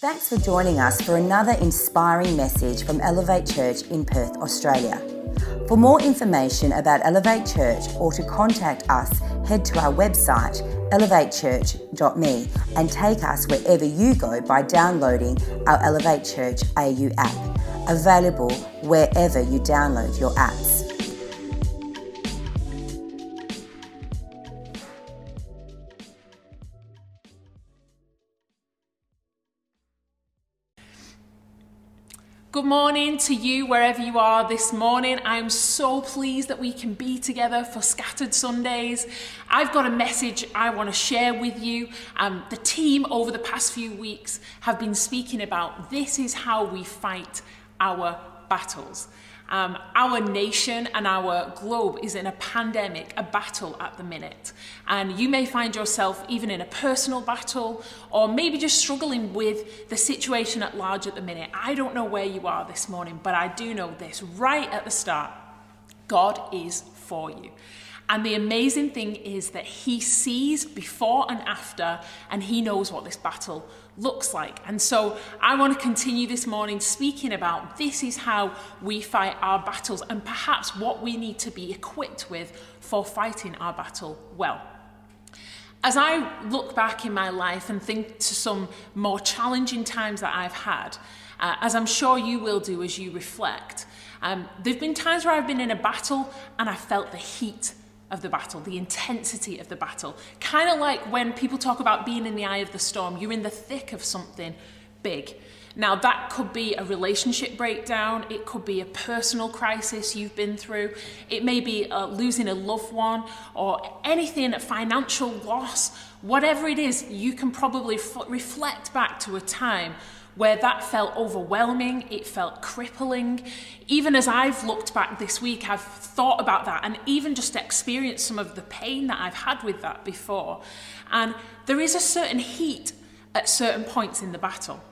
Thanks for joining us for another inspiring message from Elevate Church in Perth, Australia. For more information about Elevate Church or to contact us, head to our website elevatechurch.me and take us wherever you go by downloading our Elevate Church AU app, available wherever you download your apps. Good morning to you wherever you are this morning. I'm so pleased that we can be together for Scattered Sundays. I've got a message I want to share with you. Um, the team over the past few weeks have been speaking about this is how we fight our battles. Um, our nation and our globe is in a pandemic, a battle at the minute. And you may find yourself even in a personal battle or maybe just struggling with the situation at large at the minute. I don't know where you are this morning, but I do know this right at the start God is for you. And the amazing thing is that he sees before and after, and he knows what this battle looks like. And so I want to continue this morning speaking about this is how we fight our battles and perhaps what we need to be equipped with for fighting our battle well. As I look back in my life and think to some more challenging times that I've had, uh, as I'm sure you will do as you reflect, um, there have been times where I've been in a battle and I felt the heat of the battle, the intensity of the battle. Kind of like when people talk about being in the eye of the storm, you're in the thick of something big. Now, that could be a relationship breakdown, it could be a personal crisis you've been through, it may be uh, losing a loved one, or anything, a financial loss, whatever it is, you can probably f- reflect back to a time where that felt overwhelming, it felt crippling. Even as I've looked back this week, I've thought about that and even just experienced some of the pain that I've had with that before. And there is a certain heat at certain points in the battle.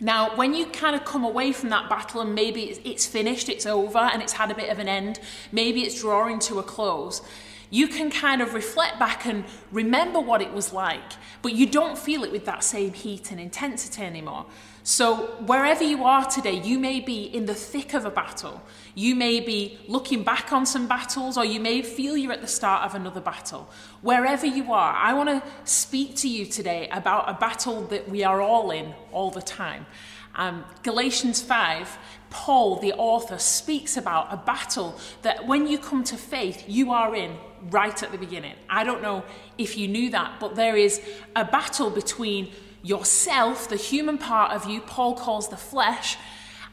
Now, when you kind of come away from that battle and maybe it's finished, it's over, and it's had a bit of an end, maybe it's drawing to a close, you can kind of reflect back and remember what it was like, but you don't feel it with that same heat and intensity anymore. So, wherever you are today, you may be in the thick of a battle. You may be looking back on some battles, or you may feel you're at the start of another battle. Wherever you are, I want to speak to you today about a battle that we are all in all the time. Um, Galatians 5, Paul, the author, speaks about a battle that when you come to faith, you are in right at the beginning. I don't know if you knew that, but there is a battle between yourself, the human part of you, Paul calls the flesh,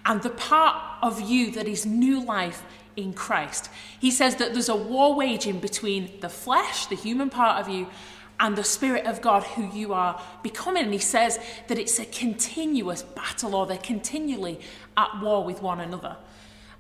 and the part of you that is new life in Christ. He says that there's a war waging between the flesh, the human part of you, and the Spirit of God who you are becoming. And he says that it's a continuous battle or they're continually at war with one another.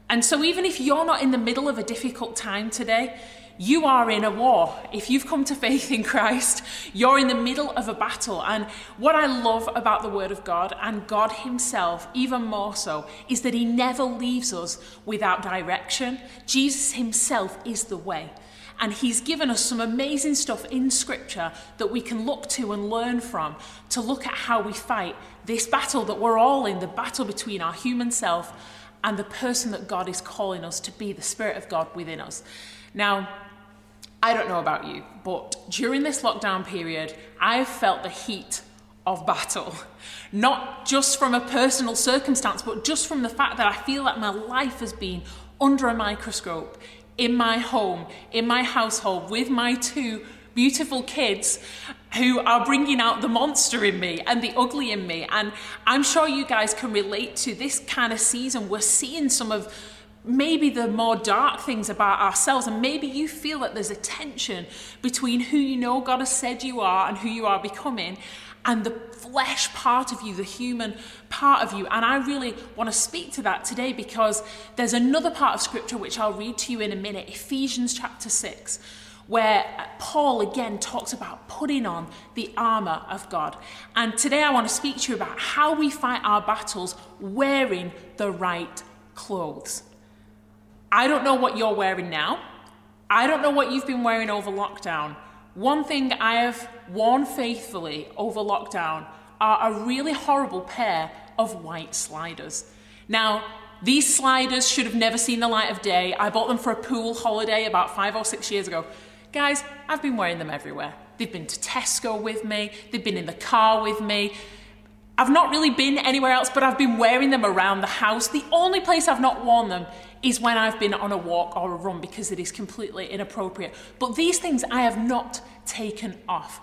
And so, even if you're not in the middle of a difficult time today, you are in a war. If you've come to faith in Christ, you're in the middle of a battle. And what I love about the Word of God and God Himself, even more so, is that He never leaves us without direction. Jesus Himself is the way. And He's given us some amazing stuff in Scripture that we can look to and learn from to look at how we fight this battle that we're all in the battle between our human self and the person that God is calling us to be, the Spirit of God within us. Now, I don't know about you, but during this lockdown period, I've felt the heat of battle. Not just from a personal circumstance, but just from the fact that I feel that my life has been under a microscope in my home, in my household, with my two beautiful kids who are bringing out the monster in me and the ugly in me. And I'm sure you guys can relate to this kind of season. We're seeing some of maybe the more dark things about ourselves and maybe you feel that there's a tension between who you know God has said you are and who you are becoming and the flesh part of you, the human part of you. And I really want to speak to that today because there's another part of scripture which I'll read to you in a minute, Ephesians chapter 6, where Paul again talks about putting on the armor of God. And today I want to speak to you about how we fight our battles wearing the right clothes. I don't know what you're wearing now. I don't know what you've been wearing over lockdown. One thing I have worn faithfully over lockdown are a really horrible pair of white sliders. Now, these sliders should have never seen the light of day. I bought them for a pool holiday about five or six years ago. Guys, I've been wearing them everywhere. They've been to Tesco with me, they've been in the car with me. I've not really been anywhere else, but I've been wearing them around the house. The only place I've not worn them is when I've been on a walk or a run because it is completely inappropriate. But these things I have not taken off.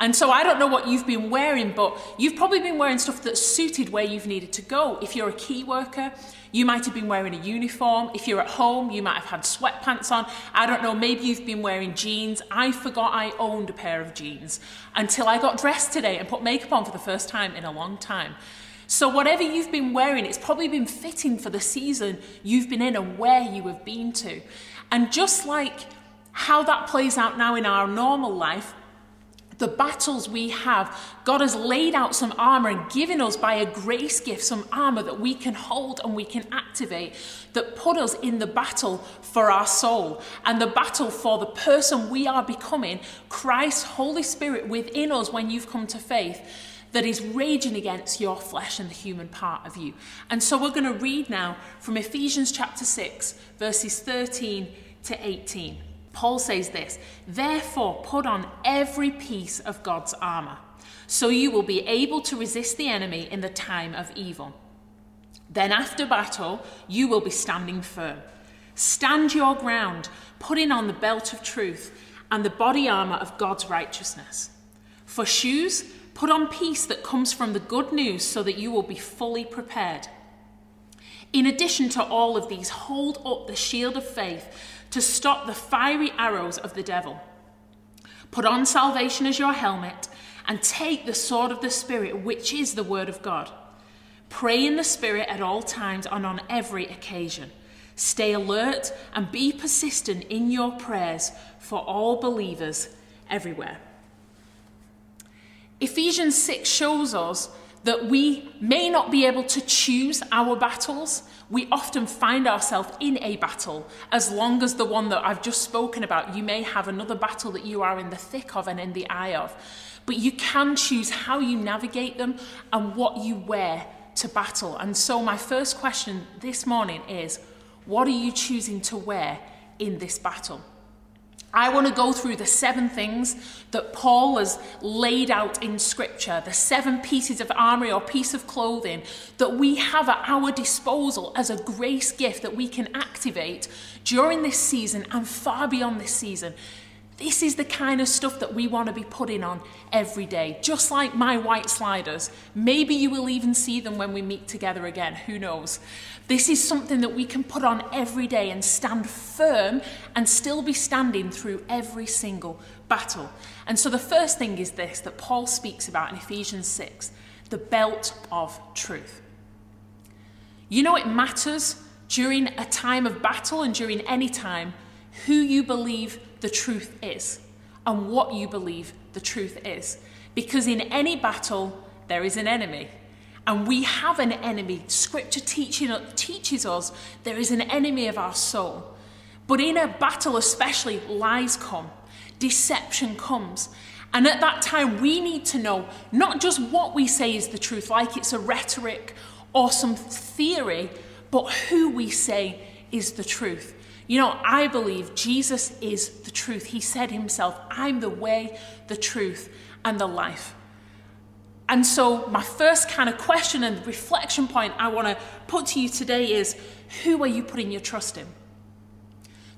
And so I don't know what you've been wearing, but you've probably been wearing stuff that's suited where you've needed to go. If you're a key worker, you might have been wearing a uniform. If you're at home, you might have had sweatpants on. I don't know, maybe you've been wearing jeans. I forgot I owned a pair of jeans until I got dressed today and put makeup on for the first time in a long time. So, whatever you've been wearing, it's probably been fitting for the season you've been in and where you have been to. And just like how that plays out now in our normal life, the battles we have. God has laid out some armor and given us by a grace gift some armor that we can hold and we can activate that put us in the battle for our soul and the battle for the person we are becoming, Christ's Holy Spirit within us when you've come to faith that is raging against your flesh and the human part of you. And so we're going to read now from Ephesians chapter 6, verses 13 to 18. Paul says this Therefore, put on every piece of God's armour, so you will be able to resist the enemy in the time of evil. Then, after battle, you will be standing firm. Stand your ground, putting on the belt of truth and the body armour of God's righteousness. For shoes, put on peace that comes from the good news so that you will be fully prepared. In addition to all of these, hold up the shield of faith to stop the fiery arrows of the devil. Put on salvation as your helmet and take the sword of the Spirit, which is the Word of God. Pray in the Spirit at all times and on every occasion. Stay alert and be persistent in your prayers for all believers everywhere. Ephesians 6 shows us that we may not be able to choose our battles. We often find ourselves in a battle, as long as the one that I've just spoken about, you may have another battle that you are in the thick of and in the eye of. But you can choose how you navigate them and what you wear to battle. And so, my first question this morning is what are you choosing to wear in this battle? I want to go through the seven things that Paul has laid out in Scripture, the seven pieces of armour or piece of clothing that we have at our disposal as a grace gift that we can activate during this season and far beyond this season this is the kind of stuff that we want to be putting on every day, just like my white sliders. Maybe you will even see them when we meet together again, who knows? This is something that we can put on every day and stand firm and still be standing through every single battle. And so the first thing is this that Paul speaks about in Ephesians 6 the belt of truth. You know, it matters during a time of battle and during any time who you believe the truth is and what you believe the truth is. Because in any battle, there is an enemy. And we have an enemy. Scripture teaching, teaches us there is an enemy of our soul. But in a battle, especially, lies come, deception comes. And at that time, we need to know not just what we say is the truth, like it's a rhetoric or some theory, but who we say is the truth. You know, I believe Jesus is the truth. He said himself, I'm the way, the truth, and the life. And so, my first kind of question and reflection point I want to put to you today is who are you putting your trust in?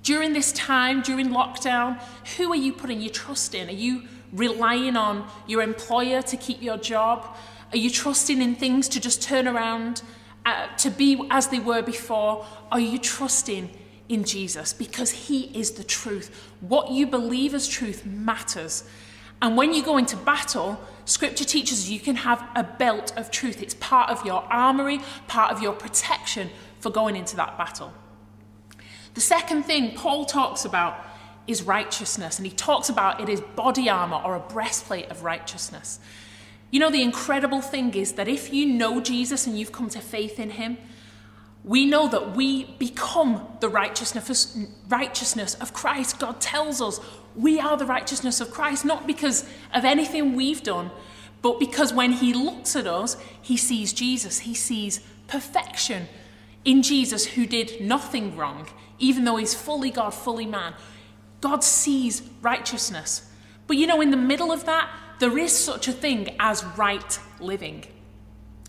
During this time, during lockdown, who are you putting your trust in? Are you relying on your employer to keep your job? Are you trusting in things to just turn around uh, to be as they were before? Are you trusting in Jesus because He is the truth. What you believe as truth matters. And when you go into battle, Scripture teaches you can have a belt of truth. It's part of your armory, part of your protection for going into that battle. The second thing Paul talks about is righteousness, and he talks about it as body armor or a breastplate of righteousness. You know, the incredible thing is that if you know Jesus and you've come to faith in him, we know that we become the righteousness, righteousness of Christ. God tells us we are the righteousness of Christ, not because of anything we've done, but because when he looks at us, he sees Jesus, he sees perfection in Jesus who did nothing wrong, even though he's fully God, fully man. God sees righteousness. But you know, in the middle of that, there is such a thing as right living.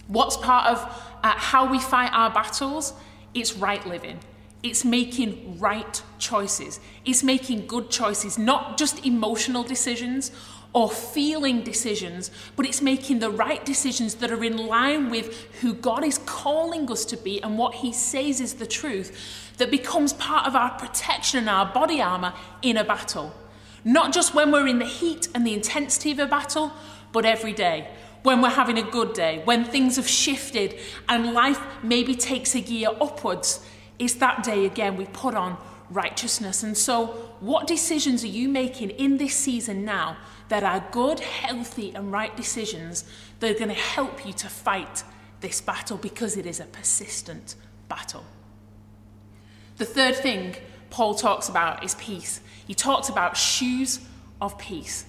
What's part of uh, how we fight our battles? It's right living. It's making right choices. It's making good choices, not just emotional decisions or feeling decisions, but it's making the right decisions that are in line with who God is calling us to be and what He says is the truth that becomes part of our protection and our body armour in a battle. Not just when we're in the heat and the intensity of a battle, but every day. When we're having a good day, when things have shifted and life maybe takes a gear upwards, it's that day again we put on righteousness. And so, what decisions are you making in this season now that are good, healthy, and right decisions that are going to help you to fight this battle because it is a persistent battle? The third thing Paul talks about is peace. He talks about shoes of peace.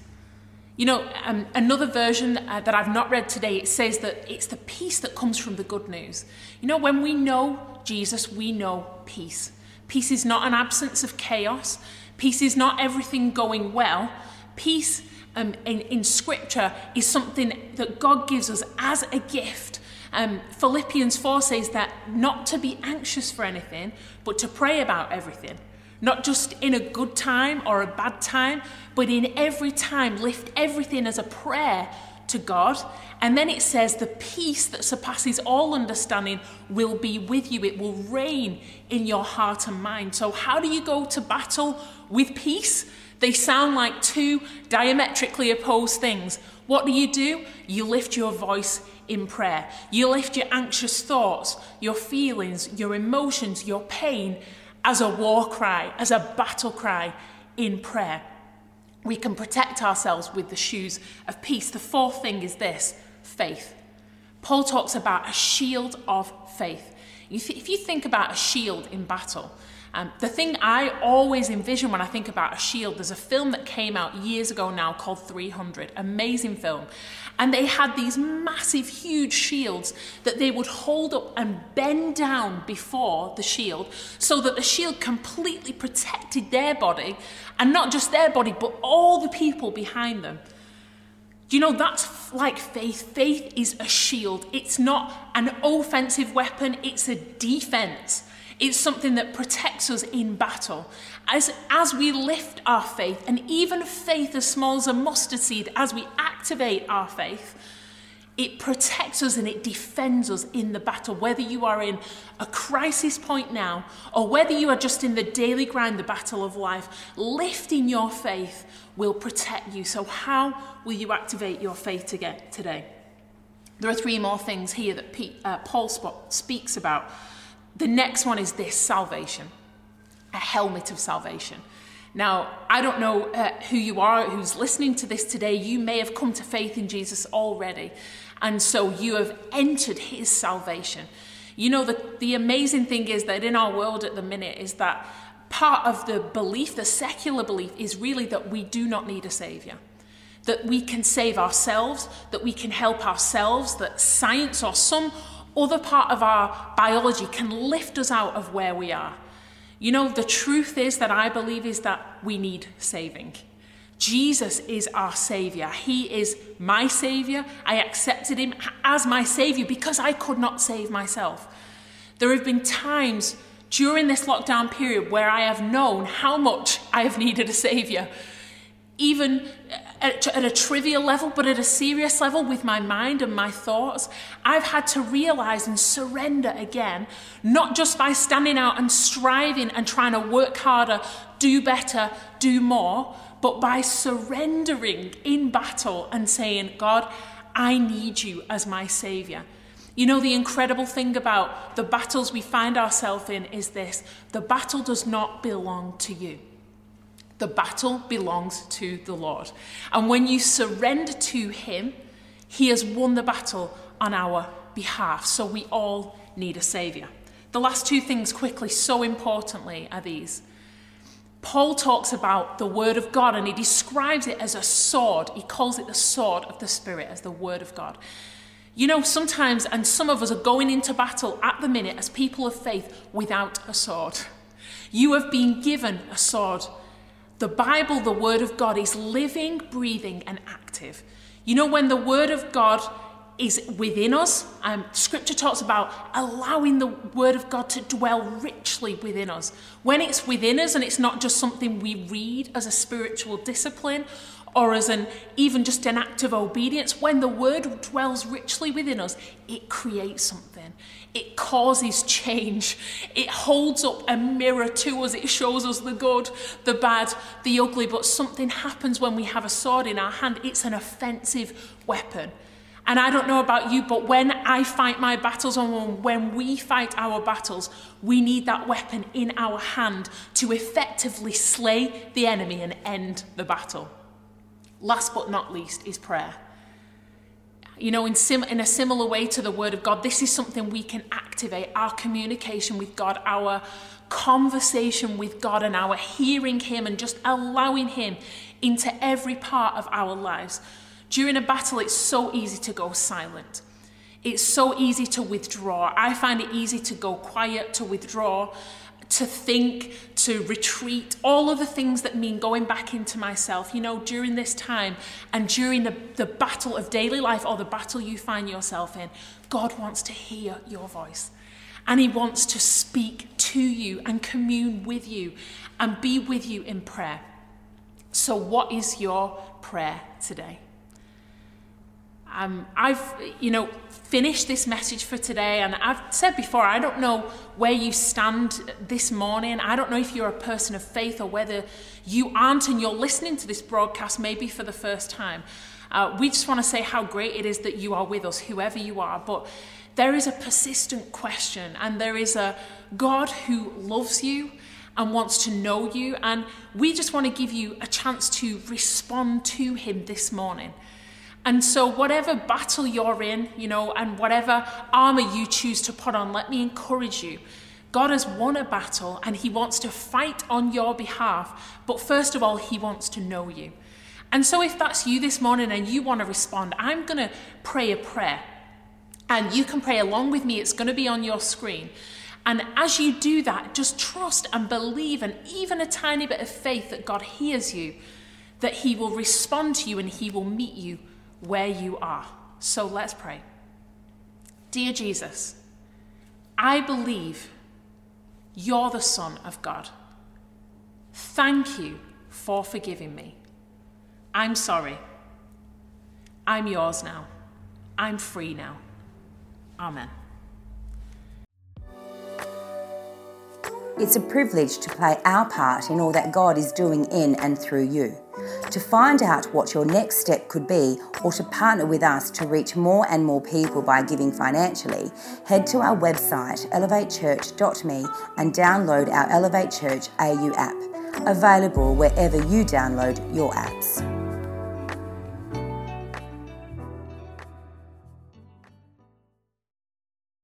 You know, um, another version uh, that I've not read today, it says that it's the peace that comes from the good news. You know, when we know Jesus, we know peace. Peace is not an absence of chaos. Peace is not everything going well. Peace um, in, in Scripture is something that God gives us as a gift. Um, Philippians 4 says that not to be anxious for anything, but to pray about everything. Not just in a good time or a bad time, but in every time, lift everything as a prayer to God. And then it says, the peace that surpasses all understanding will be with you. It will reign in your heart and mind. So, how do you go to battle with peace? They sound like two diametrically opposed things. What do you do? You lift your voice in prayer. You lift your anxious thoughts, your feelings, your emotions, your pain, as a war cry, as a battle cry in prayer. We can protect ourselves with the shoes of peace. The fourth thing is this faith. Paul talks about a shield of faith. If you think about a shield in battle, um, the thing I always envision when I think about a shield, there's a film that came out years ago now called 300, amazing film. And they had these massive, huge shields that they would hold up and bend down before the shield so that the shield completely protected their body and not just their body, but all the people behind them. You know that's like faith? Faith is a shield. It's not an offensive weapon, it's a defense. It's something that protects us in battle. As, as we lift our faith, and even faith as small as a mustard seed, as we activate our faith, it protects us and it defends us in the battle. Whether you are in a crisis point now, or whether you are just in the daily grind, the battle of life, lifting your faith will protect you. So, how will you activate your faith today? There are three more things here that Pete, uh, Paul speaks about the next one is this salvation, a helmet of salvation. Now, I don't know uh, who you are who's listening to this today. You may have come to faith in Jesus already, and so you have entered his salvation. You know, the, the amazing thing is that in our world at the minute is that part of the belief, the secular belief, is really that we do not need a savior. That we can save ourselves, that we can help ourselves, that science or some other part of our biology can lift us out of where we are. You know, the truth is that I believe is that we need saving. Jesus is our Savior. He is my Savior. I accepted Him as my Savior because I could not save myself. There have been times during this lockdown period where I have known how much I have needed a Savior even at, at, a trivial level, but at a serious level with my mind and my thoughts, I've had to realize and surrender again, not just by standing out and striving and trying to work harder, do better, do more, but by surrendering in battle and saying, God, I need you as my Savior. You know, the incredible thing about the battles we find ourselves in is this the battle does not belong to you. The battle belongs to the Lord. And when you surrender to Him, He has won the battle on our behalf. So we all need a Saviour. The last two things, quickly, so importantly, are these Paul talks about the Word of God and he describes it as a sword. He calls it the sword of the Spirit, as the Word of God. You know, sometimes, and some of us are going into battle at the minute as people of faith without a sword. You have been given a sword. The Bible, the Word of God, is living, breathing, and active. You know, when the Word of God is within us, um, Scripture talks about allowing the Word of God to dwell richly within us. When it's within us and it's not just something we read as a spiritual discipline or as an even just an act of obedience, when the word dwells richly within us, it creates something. It causes change. It holds up a mirror to us. It shows us the good, the bad, the ugly. But something happens when we have a sword in our hand. It's an offensive weapon. And I don't know about you, but when I fight my battles and when we fight our battles, we need that weapon in our hand to effectively slay the enemy and end the battle. Last but not least is prayer. You know, in, sim- in a similar way to the Word of God, this is something we can activate our communication with God, our conversation with God, and our hearing Him and just allowing Him into every part of our lives. During a battle, it's so easy to go silent. It's so easy to withdraw. I find it easy to go quiet, to withdraw, to think, to retreat, all of the things that mean going back into myself, you know, during this time and during the, the battle of daily life or the battle you find yourself in, God wants to hear your voice. And He wants to speak to you and commune with you and be with you in prayer. So, what is your prayer today? Um, I've, you know, finished this message for today, and I've said before, I don't know where you stand this morning. I don't know if you're a person of faith or whether you aren't and you're listening to this broadcast maybe for the first time. Uh, we just want to say how great it is that you are with us, whoever you are. But there is a persistent question, and there is a God who loves you and wants to know you. And we just want to give you a chance to respond to Him this morning. And so, whatever battle you're in, you know, and whatever armor you choose to put on, let me encourage you. God has won a battle and He wants to fight on your behalf. But first of all, He wants to know you. And so, if that's you this morning and you want to respond, I'm going to pray a prayer. And you can pray along with me, it's going to be on your screen. And as you do that, just trust and believe, and even a tiny bit of faith that God hears you, that He will respond to you and He will meet you where you are. So let's pray. Dear Jesus, I believe you're the Son of God. Thank you for forgiving me. I'm sorry. I'm yours now. I'm free now. Amen. It's a privilege to play our part in all that God is doing in and through you. To find out what your next step could be or to partner with us to reach more and more people by giving financially, head to our website elevatechurch.me and download our Elevate Church AU app, available wherever you download your apps.